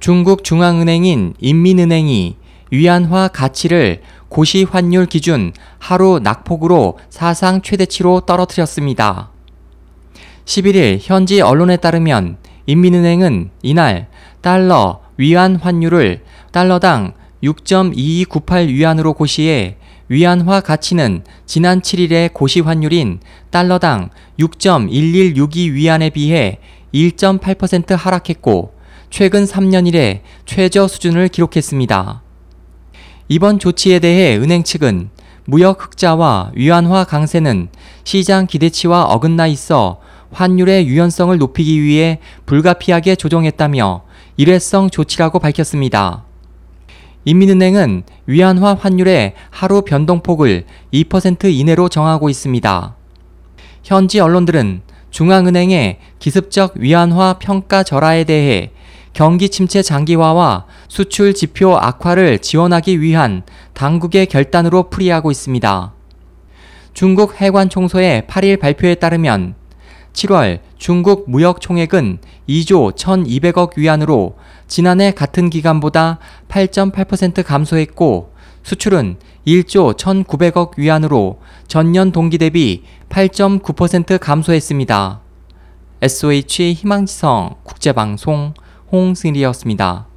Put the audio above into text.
중국 중앙은행인 인민은행이 위안화 가치를 고시 환율 기준 하루 낙폭으로 사상 최대치로 떨어뜨렸습니다. 11일 현지 언론에 따르면 인민은행은 이날 달러 위안 환율을 달러당 6.2298 위안으로 고시해 위안화 가치는 지난 7일의 고시 환율인 달러당 6.1162 위안에 비해 1.8% 하락했고 최근 3년 이래 최저 수준을 기록했습니다. 이번 조치에 대해 은행 측은 무역 흑자와 위안화 강세는 시장 기대치와 어긋나 있어 환율의 유연성을 높이기 위해 불가피하게 조정했다며 일회성 조치라고 밝혔습니다. 인민은행은 위안화 환율의 하루 변동폭을 2% 이내로 정하고 있습니다. 현지 언론들은 중앙은행의 기습적 위안화 평가 절하에 대해 경기 침체 장기화와 수출 지표 악화를 지원하기 위한 당국의 결단으로 풀이하고 있습니다. 중국 해관 총소의 8일 발표에 따르면 7월 중국 무역 총액은 2조 1,200억 위안으로 지난해 같은 기간보다 8.8% 감소했고 수출은 1조 1,900억 위안으로 전년 동기 대비 8.9% 감소했습니다. SOH 희망지성 국제방송 홍승일이었습니다.